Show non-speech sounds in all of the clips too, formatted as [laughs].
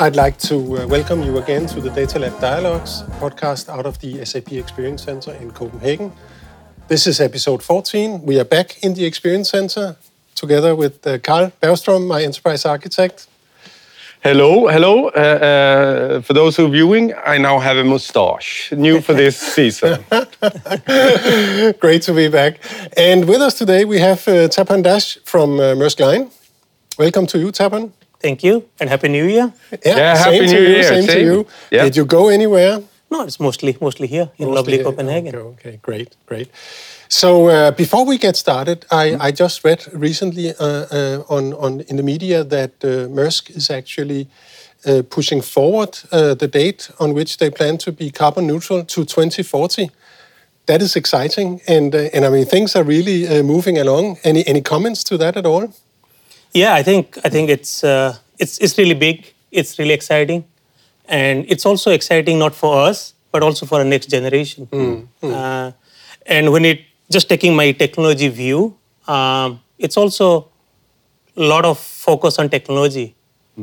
I'd like to uh, welcome you again to the Data Lab Dialogues podcast out of the SAP Experience Center in Copenhagen. This is episode 14. We are back in the Experience Center together with uh, Carl Bergström, my enterprise architect. Hello, hello. Uh, uh, for those who are viewing, I now have a mustache, new for this [laughs] season. [laughs] Great to be back. And with us today, we have uh, Tapan Dash from uh, Maersk Line. Welcome to you, Tapan. Thank you, and happy New Year. Yeah, Yeah, same Happy to New you, Year, Same, to you. Yeah. Did you go anywhere? No, it's mostly mostly here in Mostly lovely here. Copenhagen. Okay, okay, great, great. So uh, before we get started, I, I just read recently uh, uh, on, on in the media that uh, Maersk is actually uh, pushing forward uh, the date on which they plan to be carbon neutral to 2040. That is exciting, and uh, and I mean things are really uh, moving along. Any any comments to that at all? Yeah, I think I think it's uh, it's it's really big. It's really exciting, and it's also exciting not for us but also for our next generation. Uh, and when it just taking my technology view, um, it's also a lot of focus on technology,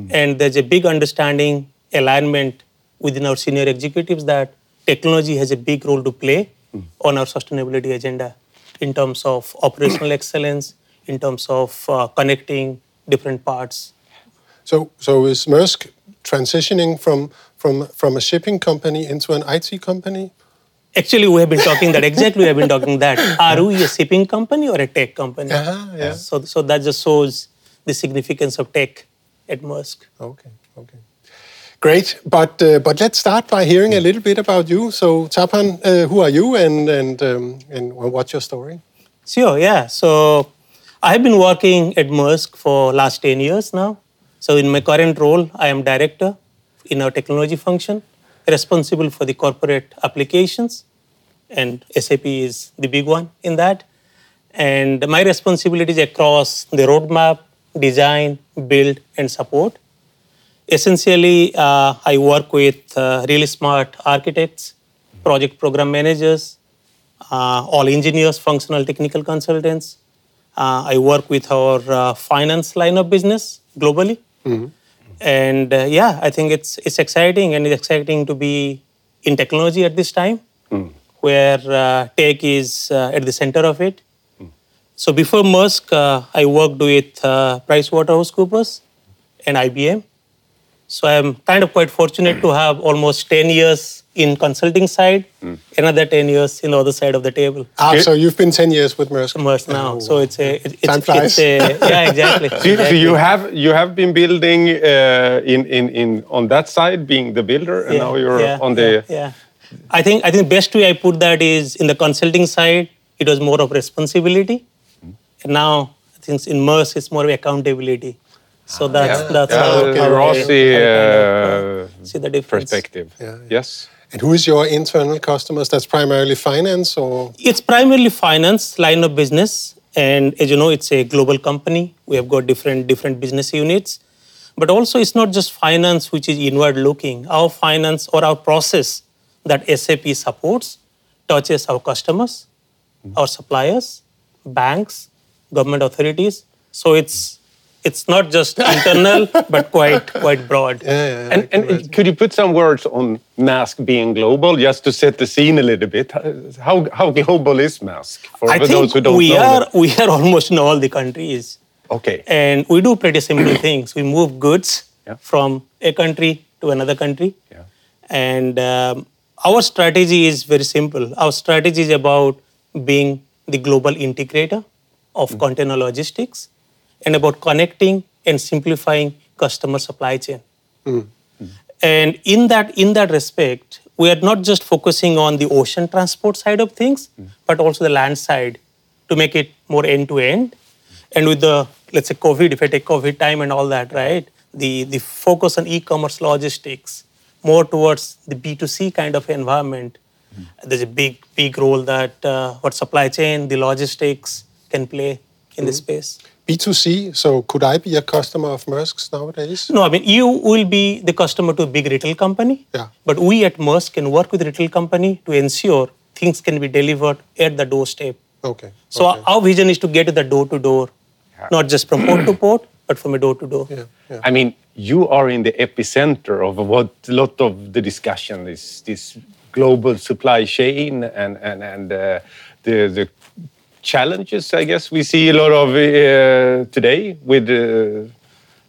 and there's a big understanding alignment within our senior executives that technology has a big role to play on our sustainability agenda in terms of operational [coughs] excellence, in terms of uh, connecting different parts. So so is Maersk transitioning from from from a shipping company into an IT company? Actually, we have been talking that exactly. We have been talking that. [laughs] Are we a shipping company or a tech company? Uh-huh, yeah. So, so that just shows the significance of tech at Maersk. Okay, okay. Great, but uh, but let's start by hearing a little bit about you. So Tapan, uh, who are you, and and um, and what's your story? Sure, yeah. So I have been working at Maersk for last 10 years now. So in my current role, I am director in our technology function, responsible for the corporate applications, and SAP is the big one in that. And my responsibilities across the roadmap, design, build, and support. Essentially, uh, I work with uh, really smart architects, project program managers, uh, all engineers, functional technical consultants. Uh, I work with our uh, finance line of business globally. And uh, yeah, I think it's, it's exciting and it's exciting to be in technology at this time where uh, tech is uh, at the center of it. So before Maersk, uh, I worked with uh, PricewaterhouseCoopers and IBM. So I'm kind of quite fortunate to have almost 10 years in consulting side, another 10 years in the other side of the table. Ah, Okay. so you've been ten years with Maersk. Maersk now. Oh, so it's a it, it's, Time flies. it's a yeah exactly. [laughs] So, so exactly. you have you have been building uh, in, in in on that side, being the builder, and Yeah, now you're yeah, on the. yeah, yeah. I think I think best way I put that is in the consulting side, it was more of responsibility, and now I think in Maersk it's more of accountability. So that's Yeah, that's yeah, how, the how Rossi I kind of, uh, uh, see the difference. perspective. Yeah, yeah. Yes. And who is your internal customers? That's primarily finance, or It's primarily finance line of business, and as you know, it's a global company. We have got different different business units, but also it's not just finance which is inward looking. Our finance or our process that SAP supports touches our customers, our suppliers, banks, government authorities. So it's it's not just internal, [laughs] but quite quite broad. yeah, yeah, yeah, And, and imagine. could you put some words on Maersk being global, just to set the scene a little bit? How how global is Maersk for, I for those who don't we know? are that? we are almost in all the countries. Okay. and we do pretty simple [coughs] things. We move goods Yeah. from a country to another country, Yeah. and um, our strategy is very simple. Our strategy is about being the global integrator of Mm. container logistics, and about connecting and simplifying customer supply chain. Hmm. And in that in that respect, we are not just focusing on the ocean transport side of things, hmm. but also the land side to make it more end to end. And with the let's say COVID, if I take COVID time and all that, right? The the focus on e-commerce logistics, more towards the B2C kind of environment. Hmm. There's a big, big role that uh, what supply chain, the logistics can play in this space. B2C? So could I be a customer of Maersk's nowadays? No, I mean you will be the customer to a big retail company. Yeah. But we at Maersk can work with retail company to ensure things can be delivered at the doorstep. Okay. So okay. our vision is to get to the door to door, not just from port to [clears throat] port, but from a door to door. yeah, yeah. I mean, you are in the epicenter of what a lot of the discussion is this global supply chain and and and uh, the the challenges. I guess we see a lot of uh, today with. Uh,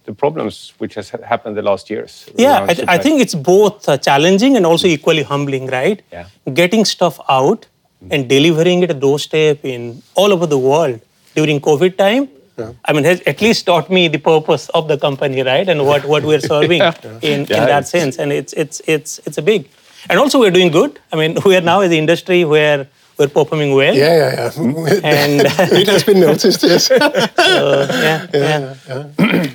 the problems which has happened the last years. Yeah, I, th- I, think it's both uh, challenging and also equally humbling, right? Yeah. Getting stuff out mm. and delivering it at doorstep in all over the world during COVID time yeah. I mean, has at least taught me the purpose of the company, right, and what, what we're [laughs] serving yeah. in, yeah, in that sense. And it's it's it's it's a big, and also we're doing good. I mean, [laughs] we are now in the industry where we're performing well. Yeah, yeah, yeah. [laughs] And [laughs] it has been noticed, yes. [laughs] so, yeah, yeah. yeah.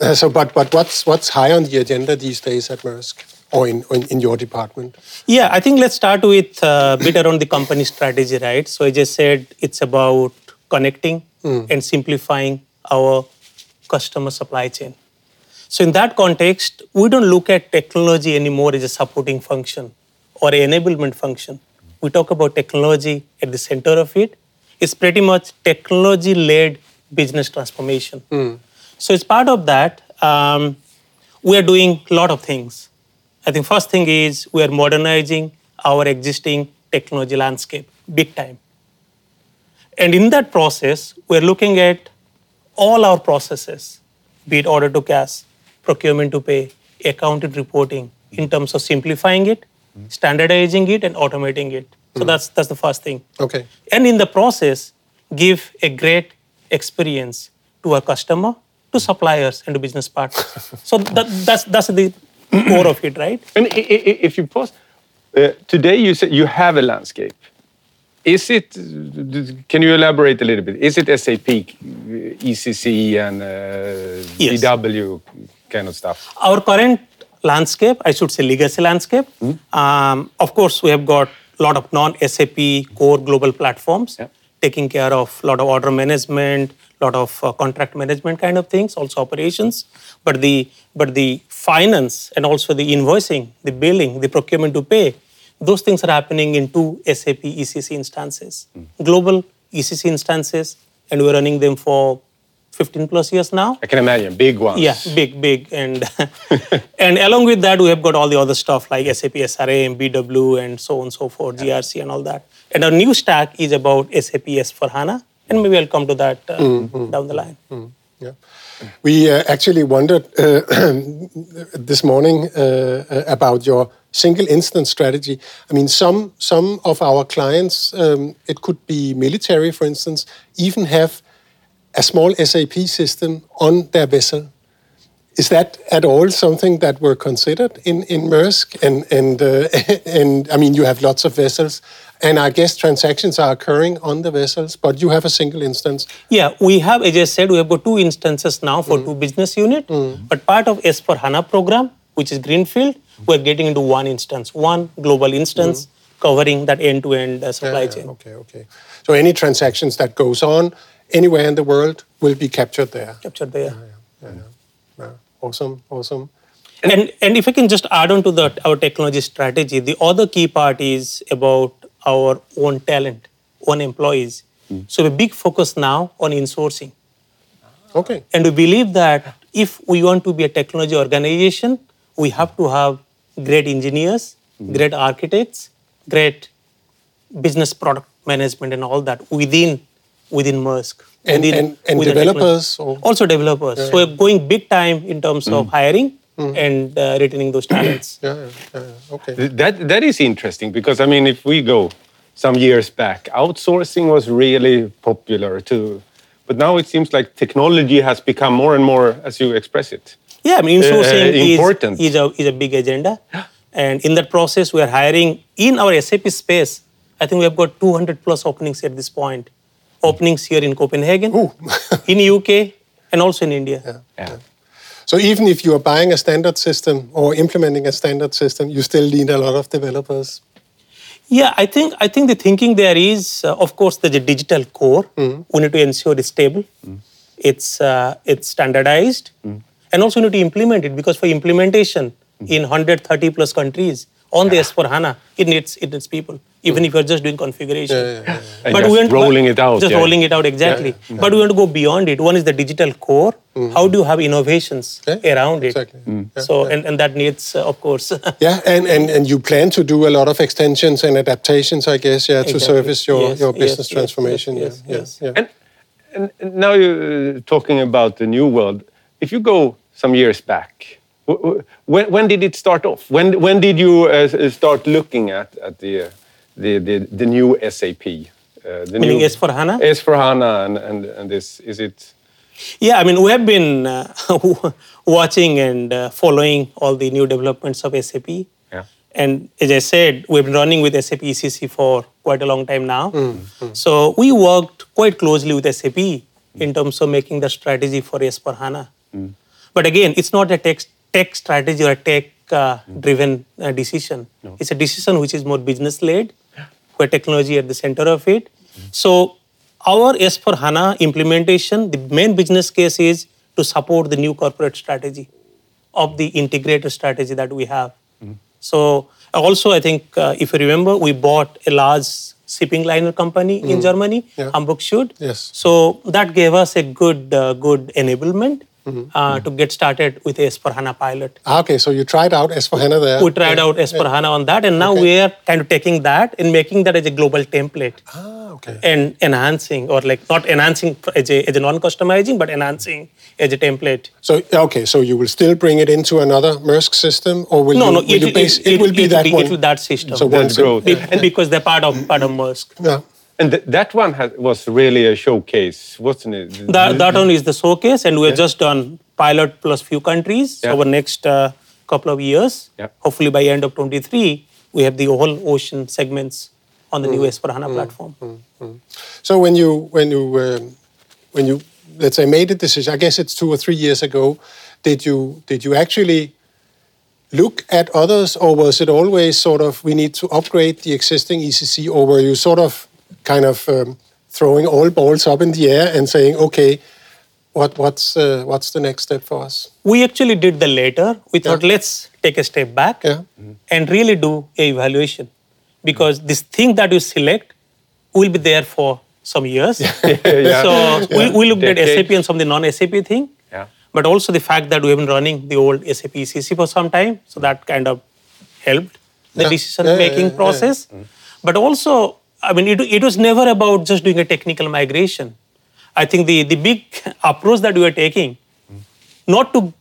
[clears throat] uh, so, but but what's what's high on the agenda these days at Maersk? Or in, in, in your department? Yeah, I think let's start with a bit around the company strategy, right? So I just said it's about connecting mm. and simplifying our customer supply chain. So, in that context, we don't look at technology anymore as a supporting function or enablement function. We talk about technology at the center of it. It's pretty much technology led business transformation. Mm. So, as part of that, um, we are doing a lot of things. I think first thing is we are modernizing our existing technology landscape big time. And in that process, we're looking at all our processes, be it order to cash, procurement to pay, accounting reporting, in terms of simplifying it, standardizing it, and automating it. So mm. that's that's the first thing. Okay. And in the process, give a great experience to our customer, to suppliers, and to business partners. [laughs] so that, that's that's the core of it, right? And if you pause, uh, today you said you have a landscape is it, can you elaborate a little bit? Is it SAP, ECC, and uh, yes. BW kind of stuff? Our current landscape, I should say legacy landscape, mm. um, of course, we have got a lot of non SAP core global platforms yeah. taking care of a lot of order management, a lot of uh, contract management kind of things, also operations. But the, but the finance and also the invoicing, the billing, the procurement to pay, those things are happening in two SAP ECC instances, mm. global ECC instances, and we're running them for 15 plus years now. I can imagine big ones. Yeah, big, big, and [laughs] and along with that, we have got all the other stuff like SAP SRA and BW and so on and so forth, yeah. GRC and all that. And our new stack is about SAP S/4HANA, and maybe I'll come to that uh, mm-hmm. down the line. Mm-hmm. Yeah. We uh, actually wondered uh, [clears throat] this morning uh, uh, about your single instance strategy. I mean, some some of our clients, um, it could be military, for instance, even have a small SAP system on their vessel. Is that at all something that were considered in in Maersk? And and uh, [laughs] and I mean, you have lots of vessels, and I guess transactions are occurring on the vessels, but you have a single instance. Yeah, we have, as I said, we have got two instances now for mm. two business unit. Mm. But part of S4 HANA program, which is Greenfield, we're getting into one instance, one global instance mm-hmm. covering that end-to-end uh, supply yeah, chain. Okay, okay. So any transactions that goes on anywhere in the world will be captured there. Captured there. Yeah, yeah, awesome, awesome. And, and if I can just add on to that, our technology strategy, the other key part is about our own talent, own employees. Mm. So a big focus now on insourcing. Okay. And we believe that if we want to be a technology organization, we have to have great engineers, mm-hmm. great architects, great business product management, and all that within within Maersk. And, within, and, and developers? Also developers. Yeah. So we're going big time in terms mm. of hiring mm. and uh, retaining those talents. [coughs] yeah, yeah, yeah, okay. That, that is interesting because, I mean, if we go some years back, outsourcing was really popular too. But now it seems like technology has become more and more, as you express it, yeah, I mean, insourcing uh, important. Is, is, a, is a big agenda. And in that process, we are hiring in our SAP space. I think we have got 200 plus openings at this point. Openings here in Copenhagen, [laughs] in UK, and also in India. Yeah. yeah. So even if you are buying a standard system or implementing a standard system, you still need a lot of developers. Yeah, I think I think the thinking there is, uh, of course, there's a digital core. Mm. We need to ensure it's stable, mm. it's uh, it's standardized, mm and also need to implement it because for implementation in 130 plus countries on the S4 HANA, it needs it needs people, even if you're just doing configuration. Yeah, yeah, yeah. But we want rolling it out. Just rolling it out exactly. But we want to go beyond it. One is the digital core, how do you have innovations Yeah, around it? exactly. Mm. Yeah, So, and, and that needs, uh, of course, [laughs] Yeah, and, and, and you plan to do a lot of extensions and adaptations, I guess, yeah, to Exactly. service your, Yes, your business yes, transformation. yes, yeah, yes, yeah, yeah. And, and, and now you're talking about the new world. If you go some years back, wh- wh- when, when did it start off? When, when did you uh, start looking at, at the, uh, the, the, the new SAP? Uh, the Meaning new, S/4HANA? S4HANA and, and, and this, is it? Yeah, I mean, we have been uh, [laughs] watching and uh, following all the new developments of SAP. Yeah. And as I said, we've been running with SAP ECC for quite a long time now. So we worked quite closely with SAP in terms of making the strategy for S4 HANA. But again, it's not a tech, tech strategy or a tech uh, driven uh, decision. It's a decision which is more business led, where technology at the center of it. So our S4 HANA implementation, the main business case is to support the new corporate strategy of the integrated strategy that we have. So also, I think uh, if you remember, we bought a large shipping liner company in Germany, Yeah. Hamburg Süd. Yes. So that gave us a good uh, good enablement uh, to get started with S4 HANA pilot. Ah, okay, so you tried out S4HANA there. We tried out S4 HANA on that, and now Okay. we are kind of taking that and making that as a global template Ah, okay. and enhancing, or like not enhancing as a, as a non-customizing, but enhancing as a template. So okay, so you will still bring it into another Maersk system, or will No, you, no, will it, you it, base, it, will be it that will one? It will that system. So one That's sim- growth. Be- because they're part of part of Maersk. Yeah. And th- that one has, was really a showcase, wasn't it? That, that one is the showcase, and we've just done pilot plus few countries Yeah. over next uh, couple of years. Yeah. Hopefully by end of 23, we have the whole ocean segments on the new S4 HANA platform. So when you when you um, when you let's say made a decision, I guess it's two or three years ago. Did you did you actually look at others, or was it always sort of we need to upgrade the existing ECC, or were you sort of kind of um, throwing all balls up in the air and saying, okay, what what's uh, what's the next step for us? We actually did the later. We thought let's take a step back Yeah. and really do a evaluation because this thing that you select will be there for some years. [laughs] Yeah. So we, we looked at SAP and some of the non-SAP thing, Yeah. but also the fact that we have been running the old SAP ECC for some time, so that kind of helped the Yeah. decision-making Yeah, yeah, yeah, process. But also, I mean, it, it was never about just doing a technical migration. I think the, the big approach that we were taking, not to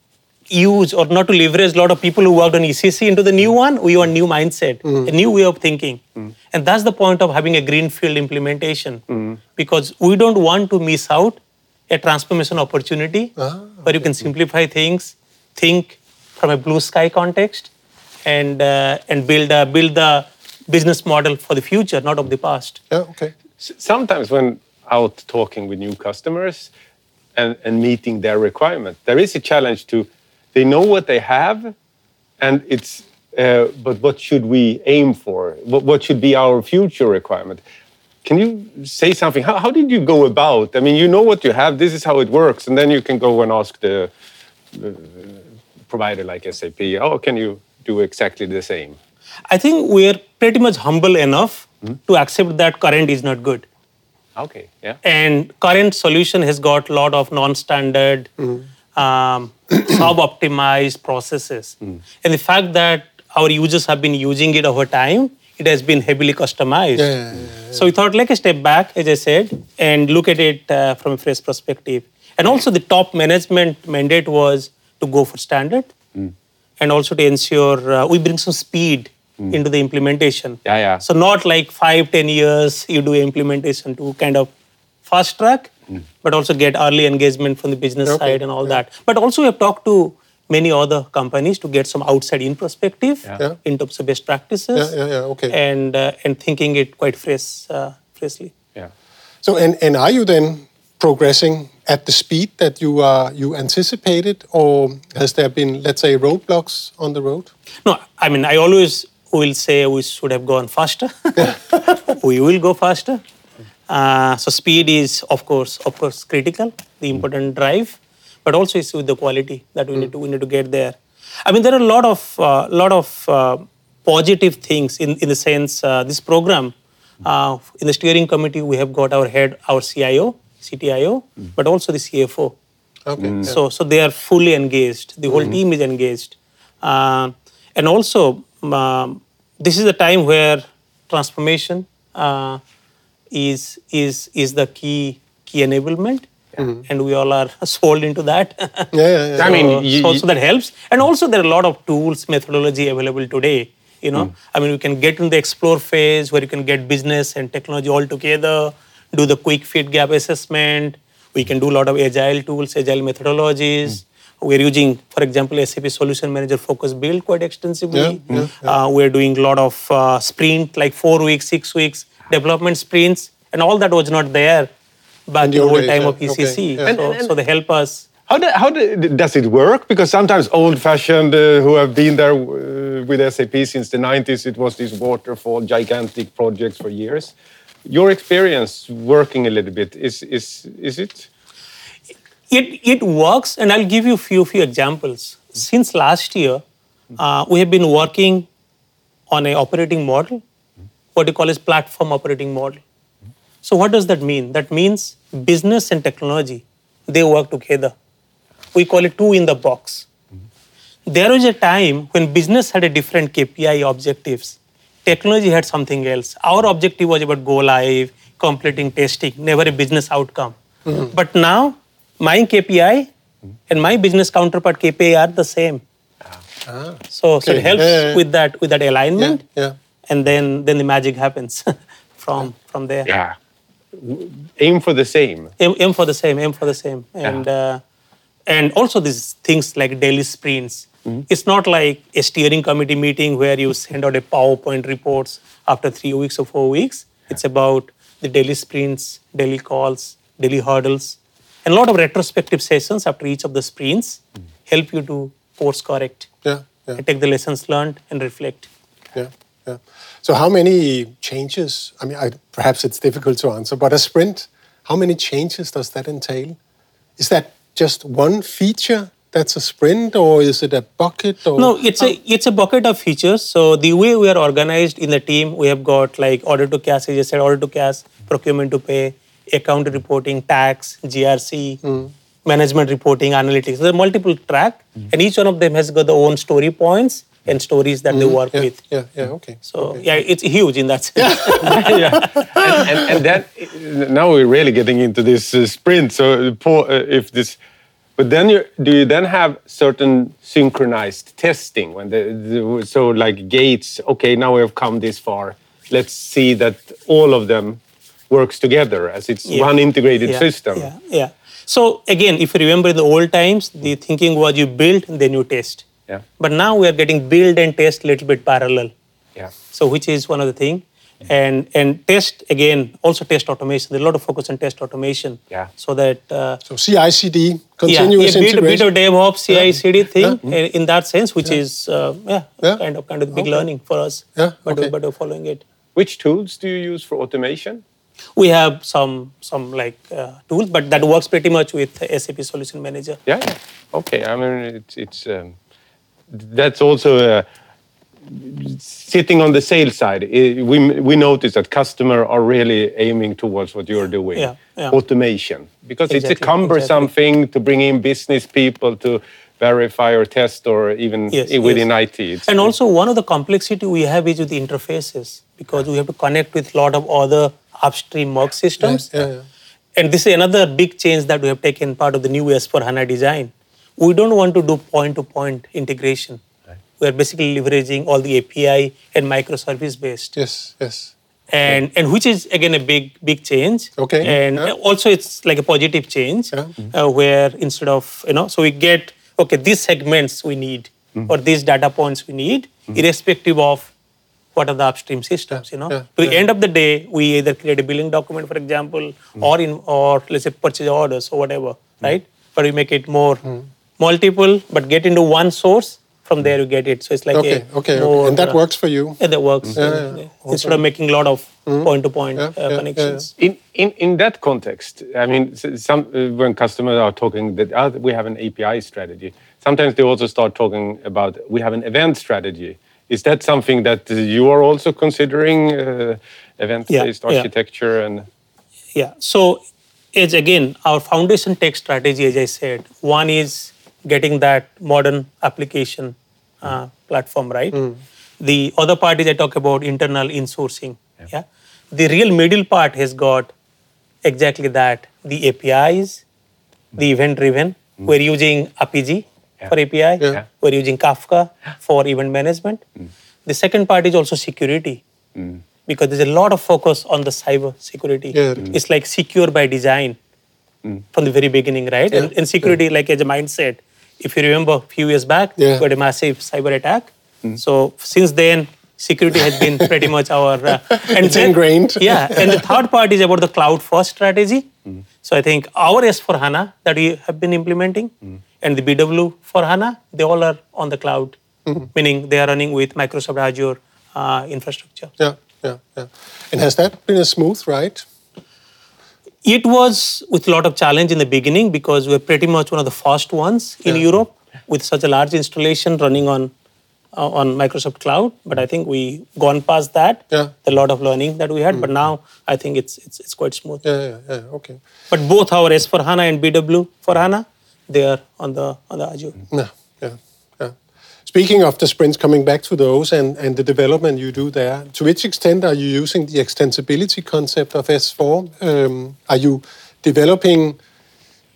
use or not to leverage a lot of people who worked on ECC into the new one, we want a new mindset, mm. a new way of thinking. Mm. And that's the point of having a greenfield implementation. Mm. Because we don't want to miss out a transformation opportunity ah. where you can simplify things, think from a blue sky context, and, uh, and build, a, build the business model for the future, not of the past. Yeah. Okay. Sometimes when out talking with new customers and, and meeting their requirement, there is a challenge to they know what they have, and it's uh, but what should we aim for? What, what should be our future requirement? Can you say something? How, how did you go about? I mean, you know what you have. This is how it works, and then you can go and ask the, the provider like SAP. Oh, can you do exactly the same? I think we're pretty much humble enough to accept that current is not good. Okay, yeah. and current solution has got a lot of non-standard um, [coughs] sub-optimized processes. And the fact that our users have been using it over time it has been heavily customized. Yeah, yeah, yeah, so we thought like a step back as i said and look at it uh, from a fresh perspective. And also the top management mandate was to go for standard and also to ensure uh, we bring some speed into the implementation Yeah, yeah. so not like five, ten years you do implementation to kind of fast track, but also get early engagement from the business Okay, side and all that. But also we have talked to many other companies to get some outside in perspective Yeah. in terms of best practices. Yeah, yeah, yeah, okay. And uh, and thinking it quite fresh, uh, freshly. Yeah. So and and are you then progressing at the speed that you are you anticipated, or has there been let's say roadblocks on the road? No, I mean I always will say we should have gone faster. [laughs] we will go faster. Uh, so speed is of course of course critical, the important drive, but also it's with the quality that we need to we need to get there. I mean there are a lot of uh, lot of uh, positive things in in the sense uh, this program uh, in the steering committee we have got our head our CIO CTIO, but also the CFO Okay. yeah. So, so they are fully engaged. The whole team is engaged, uh, and also um, this is a time where transformation uh, is is is the key key enablement, mm-hmm. and we all are [laughs] sold into that. [laughs] Yeah, yeah, yeah. I mean, So- you- so, so that helps, and also there are a lot of tools, methodology available today. You know, mm. I mean, we can get in the explore phase where you can get business and technology all together, do the quick fit gap assessment. We can do a lot of agile tools, agile methodologies. Mm. We're using, for example, SAP Solution Manager Focus Build quite extensively. Yeah, yeah, Uh, we're doing a lot of uh, sprint, like four weeks, six weeks development sprints, and all that was not there back in the the old whole days, time yeah. of ECC. Okay, yeah. And- So, and- so they help us. How, do, how do, does it work? Because sometimes old-fashioned uh, who have been there uh, with SAP since the 90s, it was these waterfall gigantic projects for years. Your experience working a little bit is is is it? It, it works and i'll give you few few examples. Since last year uh, we have been working on a operating model what you call as platform operating model. So what does that mean? That means business and technology they work together. We call it two in the box. There was a time when business had a different kpi objectives. Technology had something else. Our objective was about go live completing testing never a business outcome. But now my kpi and my business counterpart kpi are the same. Ah, so, so it helps Yeah, yeah, yeah. with that with that alignment. Yeah. and then then the magic happens [laughs] from from there. Yeah. Aim for the same. aim, aim for the same aim for the same. And uh, and also these things like daily sprints. It's not like a steering committee meeting where you send out a powerpoint reports after three weeks or four weeks. It's about the daily sprints daily calls daily hurdles and a lot of retrospective sessions after each of the sprints help you to course correct Yeah, yeah, take the lessons learned and reflect yeah, yeah. So, how many changes? I mean, I, perhaps it's difficult to answer, but a sprint, how many changes does that entail? Is that just one feature that's a sprint, or is it a bucket? Or No, it's a it's a bucket of features. So the way we are organized in the team, we have got like order to cash, as I said, order to cash, procurement to pay, account reporting, tax, GRC, management reporting, analytics. There are multiple track, and each one of them has got their own story points and stories that they work yeah, with. yeah, yeah, okay. So okay. yeah, it's huge in that sense. [laughs] yeah. [laughs] And, and, and that now we're really getting into this uh, sprint. So uh, if this, but then you do you then have certain synchronized testing when the, the so like gates? Okay, now we have come this far. Let's see that all of them works together as it's Yeah. one integrated yeah, system. Yeah, yeah. So again, if you remember in the old times, the thinking was you build, then you test. Yeah. But now we are getting build and test a little bit parallel. Yeah. So which is one of the thing, and and test again also test automation. There's a lot of focus on test automation. Yeah. So that uh, So, CI/CD, yeah, continuous yeah, bit, bit integration. of DevOps, CI/CD thing Yeah. in, in that sense, which is uh, yeah, Yeah. kind of kind of big Okay. learning for us. Yeah, But okay. but we're following it. Which tools do you use for automation? We have some some like uh, tools, but that works pretty much with SAP Solution Manager. Yeah. yeah. Okay. I mean, it's it's um, that's also uh, sitting on the sales side. i- we we notice that customers are really aiming towards what you're doing, Yeah, yeah. automation, because it's a cumbersome exactly. thing to bring in business people to verify or test or even Yes, within yes. IT. It's, And also one of the complexity we have is with the interfaces because we have to connect with a lot of other upstream work systems. Yeah, yeah, yeah. And this is another big change that we have taken part of the new S4 HANA design. We don't want to do point-to-point integration. We are basically leveraging all the API and microservice based. Yes, yes. And, and which is again a big big change. Okay, And also it's like a positive change uh, where instead of you know so we get okay these segments we need Mm-hmm. or these data points we need irrespective of what are the upstream systems you know yeah, to the yeah. end of the day we either create a billing document for example Mm. or in or let's say purchase orders or whatever right but we make it more Mm. multiple but get into one source from there you get it so it's like Okay, a okay, more, okay. And that uh, works for you? yeah, that works Yeah, yeah. instead of making a lot of point to point Yeah, uh, yeah, yeah, connections in, in, in that context, I mean, some uh, when customers are talking that uh, we have an API strategy, sometimes they also start talking about we have an event strategy. Is that something that you are also considering, uh, event-based Yeah, yeah. architecture and? Yeah. So it's again our foundation tech strategy, as I said. One is getting that modern application uh, platform right. The other part is I talk about internal insourcing. Yeah. The real middle part has got exactly that: the APIs, the event driven. We're using Apigee for API. Yeah. We're using Kafka for event management. Mm. The second part is also security mm. because there's a lot of focus on the cyber security. Yeah. Mm. It's like secure by design from the very beginning, right? Yeah. And, and security, like as a mindset, if you remember a few years back, Yeah. we had a massive cyber attack. So since then, security has been [laughs] pretty much our. Uh, and It's ingrained. [laughs] Yeah, and the third part is about the cloud first strategy. So I think our S4 HANA that we have been implementing and the BW for HANA, they all are on the cloud, meaning they are running with Microsoft Azure uh, infrastructure. Yeah, yeah, yeah. And has that been a smooth ride? It was with a lot of challenge in the beginning because we're pretty much one of the first ones in Yeah. Europe with such a large installation running on uh, on Microsoft Cloud. But I think we gone past that. Yeah. A lot of learning that we had, but now I think it's it's, it's quite smooth. Yeah, yeah, yeah. Okay. But both our S/4HANA and BW for HANA, they are on the on the Azure. Yeah, yeah, yeah. Speaking of the sprints, coming back to those and, and the development you do there, to which extent are you using the extensibility concept of S4? Um, are you developing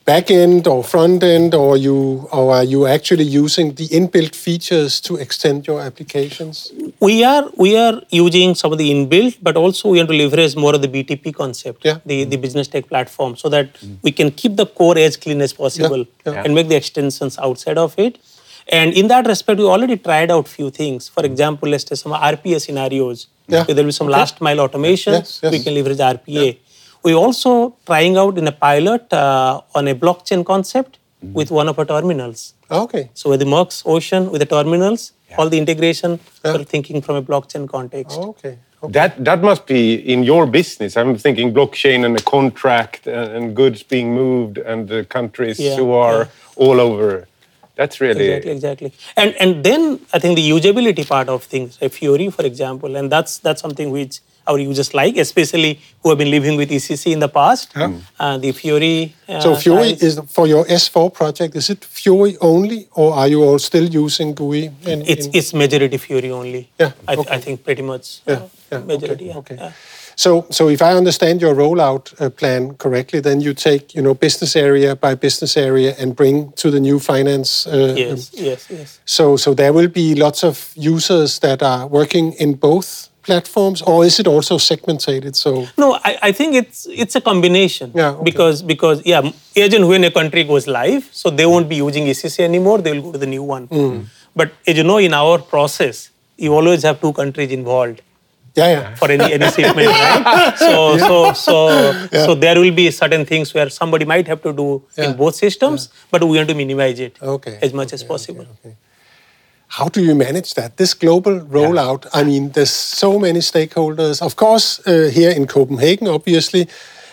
back end or front end, or you or are you actually using the inbuilt features to extend your applications? We are we are using some of the inbuilt, but also we want to leverage more of the BTP concept, Yeah. the, the business tech platform, so that we can keep the core as clean as possible yeah. and make the extensions outside of it. And in that respect, we already tried out few things. For example, let's say some RPA scenarios. Yeah. Where there will be some Okay. last mile automation. Yes, yes. We can leverage RPA. We're also trying out in a pilot uh, on a blockchain concept with one of our terminals. Okay. So with the Maersk Ocean, with the terminals, all the integration, Yeah. we're thinking from a blockchain context. Okay. okay. That that must be in your business. I'm thinking blockchain and a contract and, and goods being moved and the countries Yeah, who are all over. That's really Exactly, exactly. And and then I think the usability part of things, like Fiori, for example, and that's that's something which our users like, especially who have been living with ECC in the past. Uh, the Fiori. Uh, So Fiori guys, is for your S4 project. Is it Fiori only, or are you all still using GUI? In, it's in- it's majority Fiori only. Yeah, I, th- okay. I think pretty much. Yeah, uh, yeah, majority. okay, yeah, okay. So, so if I understand your rollout uh, plan correctly, then you take you know business area by business area and bring to the new finance. Uh, Yes, yes, yes. So, so there will be lots of users that are working in both platforms, or is it also segmented? So, No, I, think it's it's a combination. Yeah, okay. Because because yeah, agent when a country goes live, so they won't be using ECC anymore. They will go to the new one. Mm. But as you know, in our process, you always have two countries involved yeah, yeah, for any any shipment, right? [laughs] So so so so there will be certain things where somebody might have to do Yeah. in both systems, but we want to minimize it Okay, as much as possible. okay, okay. How do you manage that? This global rollout, I mean, there's so many stakeholders, of course, uh, here in Copenhagen, obviously,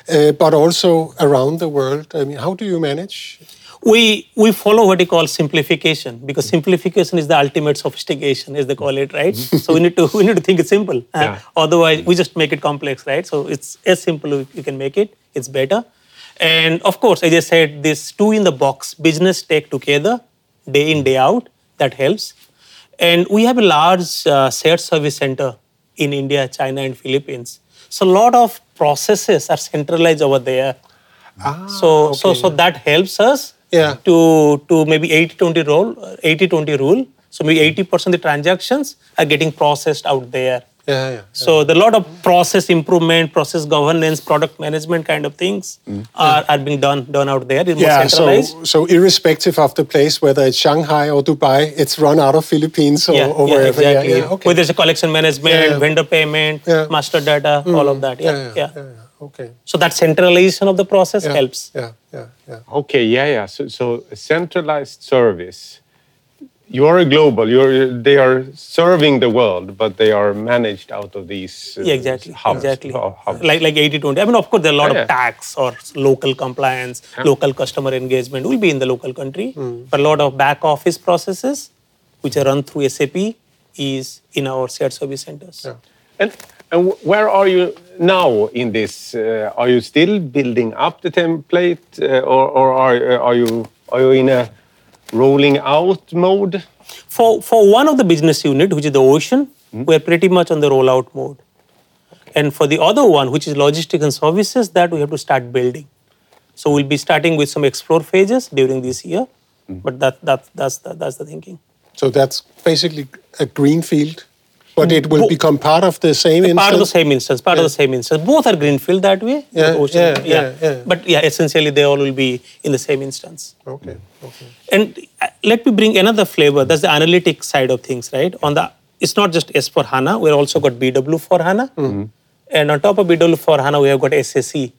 uh, but also around the world. I mean, how do you manage? We we follow what we call simplification because simplification is the ultimate sophistication as they call it right? So we need to [laughs] we need to think it simple. Uh, Yeah. otherwise we just make it complex right? So it's as simple as you can make it. It's better. And of course as i said this two in the box business tech together day in day out that helps. And we have a large uh, shared service center in india china and philippines. So a lot of processes are centralized over there. So so okay. so that helps us Yeah. to to maybe 80-20 rule 80-20 rule so maybe 80% of the transactions are getting processed out there Yeah, yeah. so the lot of process improvement process governance product management kind of things mm-hmm. are, are being done done out there it's Yeah, so, centralized so irrespective of the place, whether it's Shanghai or Dubai, it's run out of Philippines or, yeah, or yeah, wherever. exactly. Yeah, yeah, okay. Whether it's a collection management, Yeah, yeah. vendor payment, Yeah. master data, all of that. Mm-hmm. Yeah, yeah. Yeah, yeah. Okay. So that centralization of the process Yeah, helps. Yeah, yeah, yeah. Okay, yeah, yeah. So, so a centralized service. You are a global. You're they are serving the world, but they are managed out of these uh, Yeah, exactly. hubs. Exactly. hubs. Like like 80 20. I mean, of course, there are a lot Yeah, of yeah. tax or local compliance, local customer engagement will be in the local country. Hmm. But a lot of back office processes, which are run through SAP, is in our shared service centers. Yeah. And And where are you now in this? Uh, are you still building up the template, uh, or, or are, are you are you in a rolling out mode? For, for one of the business unit, which is the ocean, we're pretty much on the rollout mode. And for the other one, which is logistics and services, that we have to start building. So we'll be starting with some explore phases during this year, but that, that, that's, the, that's the thinking. So that's basically a greenfield, but it will Bo- become part of the same instance? Part of the same instance, part of the same instance. Both are greenfield that way. Yeah, yeah, yeah, yeah. But yeah, essentially they all will be in the same instance. Okay. Okay. And uh, let me bring another flavor. That's the analytic side of things, right? On the it's not just S/4HANA. We've also got BW/4HANA, and on top of BW/4HANA, we have got SAC.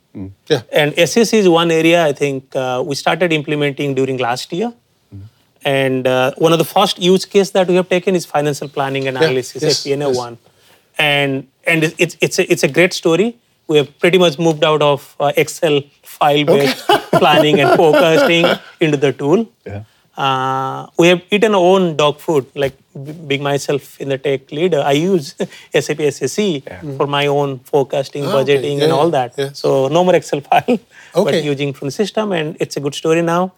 Yeah. And SAC is one area I think uh, we started implementing during last year. And uh, one of the first use case that we have taken is financial planning and Yeah, analysis, yes, FP&A yes. one. And and it's- it's it's a, it's a great story. We have pretty much moved out of uh, Excel file-based planning and forecasting [laughs] into the tool. Yeah. Uh, we have eaten our own dog food, like being myself in the tech leader. I use [laughs] SAP SAC for my own forecasting, okay. budgeting, Yeah, and all that. yeah. So no more Excel file, okay. [laughs] but Okay. using from the system, and it's a good story now.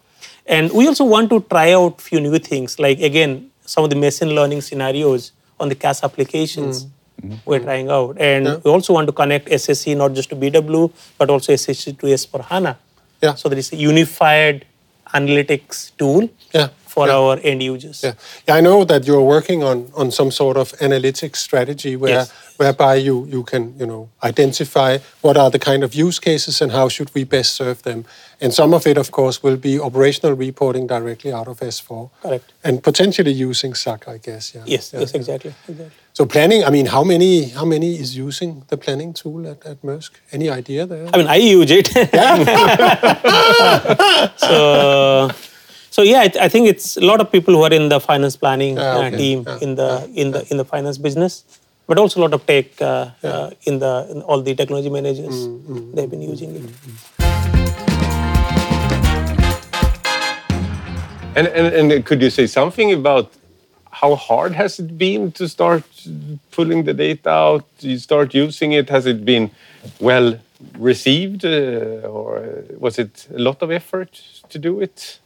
And we also want to try out few new things, like again some of the machine learning scenarios on the CAS applications. Mm-hmm. Mm-hmm. We're trying out, and we also want to connect SAC not just to BW, but also SAC to S4 HANA. Yeah. So there is a unified analytics tool Yeah, for yeah. our end users. Yeah. yeah, I know that you're working on on some sort of analytics strategy where Yes. whereby you you can you know identify what are the kind of use cases and how should we best serve them. And some of it, of course, will be operational reporting directly out of S4. Correct. And potentially using SAC, I guess. Yeah. Yes, Yeah, yes, exactly. exactly. So planning. I mean, how many how many is using the planning tool at, at Maersk? Any idea there? I mean, I use it. [laughs] so, so yeah, I, I think it's a lot of people who are in the finance planning Ah, uh, okay. team Ah, in the in the in the finance business, but also a lot of tech uh, uh, in the in all the technology managers. Mm, They've been using it. And, and, and could you say something about how hard has it been to start pulling the data out? You start using it. Has it been well received, uh, or was it a lot of effort to do it?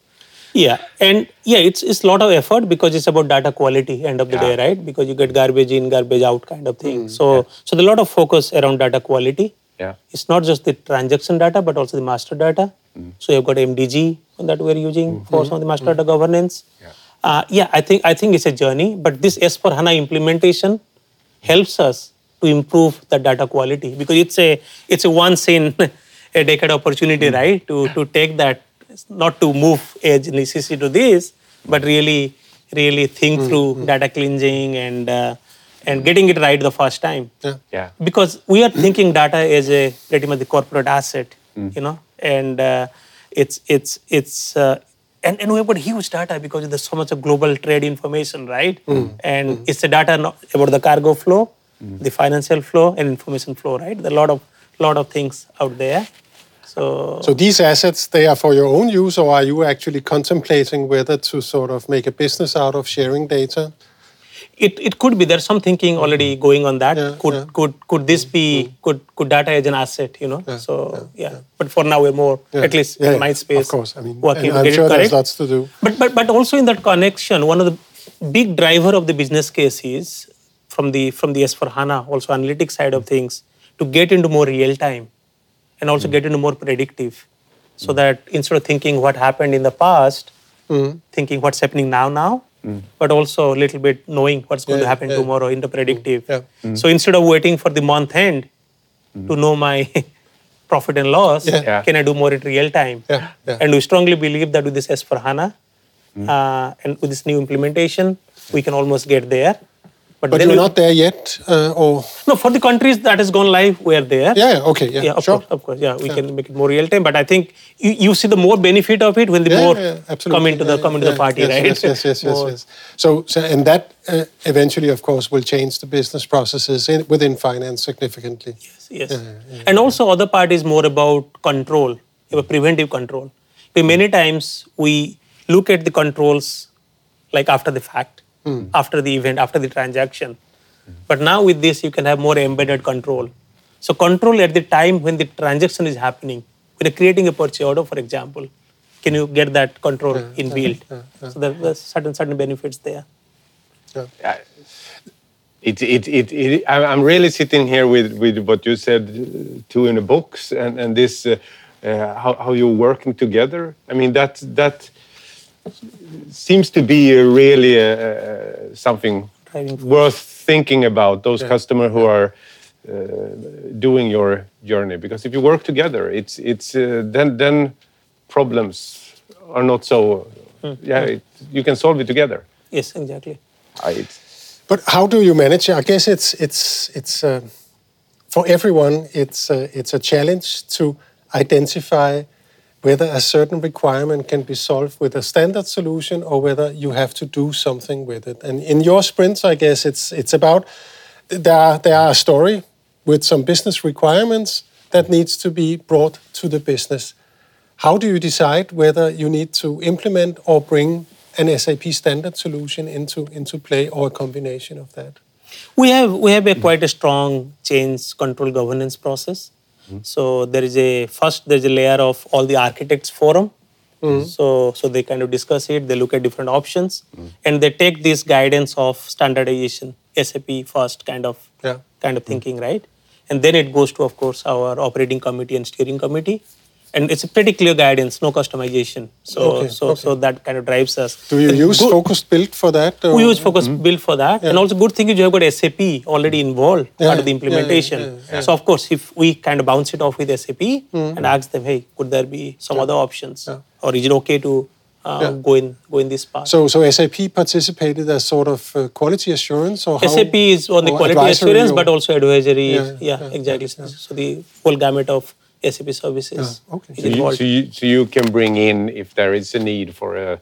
Yeah, and yeah, it's it's a lot of effort because it's about data quality end of the day, right? Because you get garbage in, garbage out kind of thing. Mm, so so there's a lot of focus around data quality. Yeah. It's not just the transaction data, but also the master data. Mm. So you've got MDG that we're using mm-hmm. for some of the master data governance. Yeah. Uh, yeah, I think I think it's a journey, but this S4 HANA implementation helps us to improve the data quality because it's a it's a once in [laughs] a decade opportunity, mm. right? To to take that not to move edge and ECC to this, but really really think through data cleansing and uh, and getting it right the first time Yeah. Yeah. because we are thinking data as a pretty much the corporate asset, you know, and uh, it's it's it's uh, and, and we've got huge data because there's so much of global trade information, right? And it's the data about the cargo flow, the financial flow, and information flow, right? There are a lot of lot of things out there. So, So these assets, they are for your own use, or are you actually contemplating whether to sort of make a business out of sharing data? it, it could be there's some thinking already mm-hmm. going on that. Yeah, could yeah. could could this be mm-hmm. could could data as an asset, you know? so yeah, But for now we're more Yeah. at least Yeah, in my yeah, space. Of course, I mean, working and I'm sure there's lots to do. But but but also in that connection, one of the big driver of the business case is from the from the S4 HANA, also analytics side of mm-hmm. things, to get into more real time and also hmm. get into more predictive. So hmm. that instead of thinking what happened in the past, hmm. thinking what's happening now now, but also a little bit knowing what's going to happen yeah. tomorrow into predictive. Yeah. So instead of waiting for the month end to know my [laughs] profit and loss, Yeah. Yeah. can I do more in real time? Yeah, yeah. And we strongly believe that with this S4 HANA uh, and with this new implementation, we can almost get there. But then you're not there yet, uh, or No, for the countries that has gone live, we are there. yeah, yeah, okay, yeah, Yeah, of sure. course, of course. Yeah, we can make it more real time. But I think you, you see the more benefit of it when the Yeah, more yeah, come into the come into yeah, the party, yes, right? Yes, yes, yes, yes, yes. So, so and that uh, eventually, of course, will change the business processes in, within finance significantly. Yes. Yes. And also other part is more about control, about preventive control. Many times we look at the controls like after the fact, after the event, after the transaction. But now with this, you can have more embedded control. So control at the time when the transaction is happening, when you're creating a purchase order, for example, can you get that control in build? So there- there's certain certain benefits there. Yeah. It, it, it, it, I- I'm really sitting here with, with what you said, uh, two in a box, and, and this, uh, uh, how, how you're working together. I mean, that, that seems to be really uh, uh, something worth thinking about, those customers who are uh, doing your journey. Because if you work together, it's, it's, uh, then, then problems are not so, yeah, it, you can solve it together. Yes, exactly. I, it's, But how do you manage? I guess it's it's it's uh, for everyone. It's uh, it's a challenge to identify whether a certain requirement can be solved with a standard solution or whether you have to do something with it. And in your sprints, I guess it's it's about there are, there are a story with some business requirements that needs to be brought to the business. How do you decide whether you need to implement or bring an SAP standard solution into, into play or a combination of that? We have we have a quite a strong change control governance process. Mm-hmm. So there is a first there is a layer of all the architects forum. Mm-hmm. So so they kind of discuss it. They look at different options, mm-hmm. and they take this guidance of standardization, SAP first kind of Yeah. kind of thinking, right? And then it goes to of course our operating committee and steering committee, and it's a pretty clear guidance, no customization. So Okay, so okay. so that kind of drives us. Do you And use good- focused build for that? or- we use Focused Build for that. And also, good thing is you have got SAP already involved Yeah, part of the yeah, yeah, implementation. yeah, yeah. So, of course, if we kind of bounce it off with SAP and ask them, hey, could there be some other options? Yeah. Or is it okay to uh, Yeah. go in go in this path? So, so SAP participated as sort of uh, quality assurance, or how, SAP is on the quality assurance, or- but also advisory. Yeah, Yeah, yeah, yeah, exactly. yeah. So the whole gamut of SAP services Yeah, okay. So you, so, you, so you can bring in if there is a need for a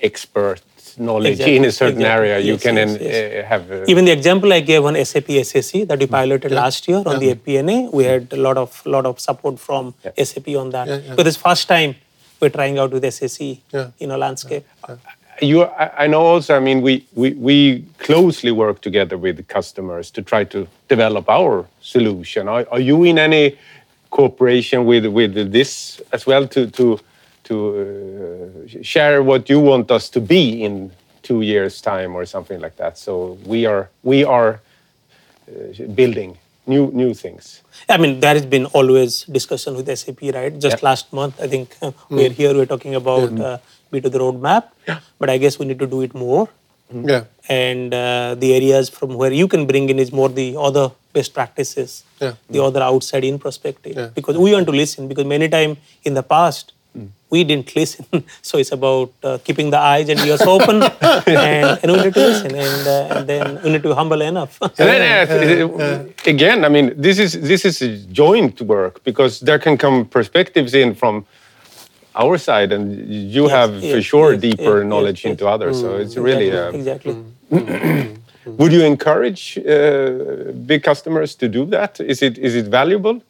expert knowledge Exactly, in a certain exactly. area, you Yes, can yes, then, yes. uh, have. A, Even the example I gave on SAP SAC that we hmm. piloted last year on the FP&A, we had a lot of lot of support from Yeah. SAP on that. Yeah, yeah. Because it's first time we're trying out with SAC Yeah. in a landscape. you, I, I know also. I mean, we, we we closely work together with customers to try to develop our solution. Are, are you in any cooperation with with this as well to to to uh, share what you want us to be in two years' time or something like that? So we are we are uh, building new new things. I mean, there has been always discussion with SAP, right? Just Yeah. last month, I think [laughs] we're here, we're talking about uh, B to the roadmap, but I guess we need to do it more. Yeah, and uh, the areas from where you can bring in is more the other best practices. Yeah. the other outside in perspective. Yeah. because we want to listen because many time in the past we didn't [laughs] listen. So it's about uh, keeping the eyes and ears open [laughs] and, and we need to listen and, uh, and then we need to be humble enough. And then, [laughs] uh, again, I mean, this is this is a joint work because there can come perspectives in from our side, and you Yes, have for yes, sure yes, deeper knowledge into others. So it's really. exactly, Uh, exactly. [clears throat] would you encourage uh, big customers to do that? Is it is it valuable?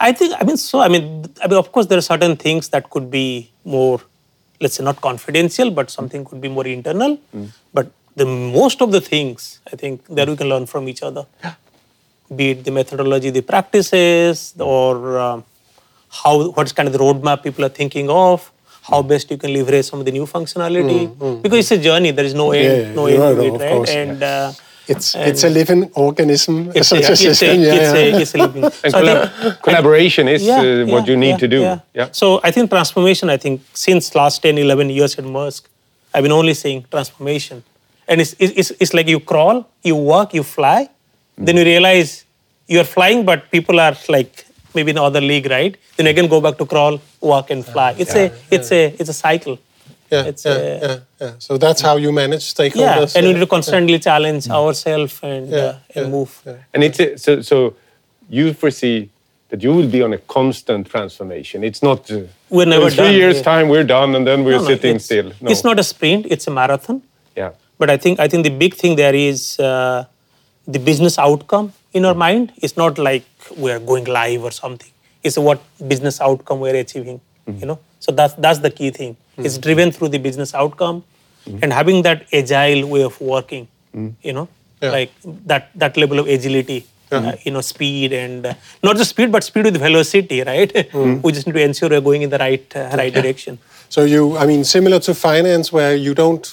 I think, I mean, so, I mean, I mean, of course, there are certain things that could be more, let's say, not confidential, but something could be more internal. But the most of the things, I think, that we can learn from each other. Be it the methodology, the practices, or um, how what's kind of the roadmap people are thinking of, how best you can leverage some of the new functionality. Because it's a journey, there is no end, Yeah, no end to it, of right? course. And uh, it's it's a living organism. it's, such [laughs] a, a it's, a, system. yeah, it's, yeah. a, it's a living. [laughs] And So collab- think- collaboration is yeah, uh, what you need yeah, to do. yeah. yeah. So I think transformation, I think since last 10, 11 years at Maersk, I've been only saying transformation. And it's, it's, it's like you crawl, you walk, you fly, then you realize you're flying, but people are like maybe in the other league, right? Then again go back to crawl, walk and fly. It's a it's a it's a cycle. yeah, it's yeah, a- yeah, yeah. So that's how you manage stakeholders. Yeah, stakeholders. and we need to constantly challenge ourselves and, Yeah, uh, and yeah, move. yeah. And it's a, so so you foresee that you will be on a constant transformation. It's not. Uh, We're never in three done, years yeah. time we're done and then we're No, no, sitting it's- still. No. It's not a sprint; it's a marathon. Yeah. But I think I think the big thing there is uh, the business outcome in our mind. It's not like we're going live or something. It's what business outcome we're achieving. You know, so that's that's the key thing. It's driven through the business outcome and having that agile way of working. You know, Yeah. like that that level of agility. Uh, you know, speed and uh, not just speed, but speed with velocity, right? Mm. [laughs] we just need to ensure we're going in the right uh, right direction. So you, I mean, similar to finance, where you don't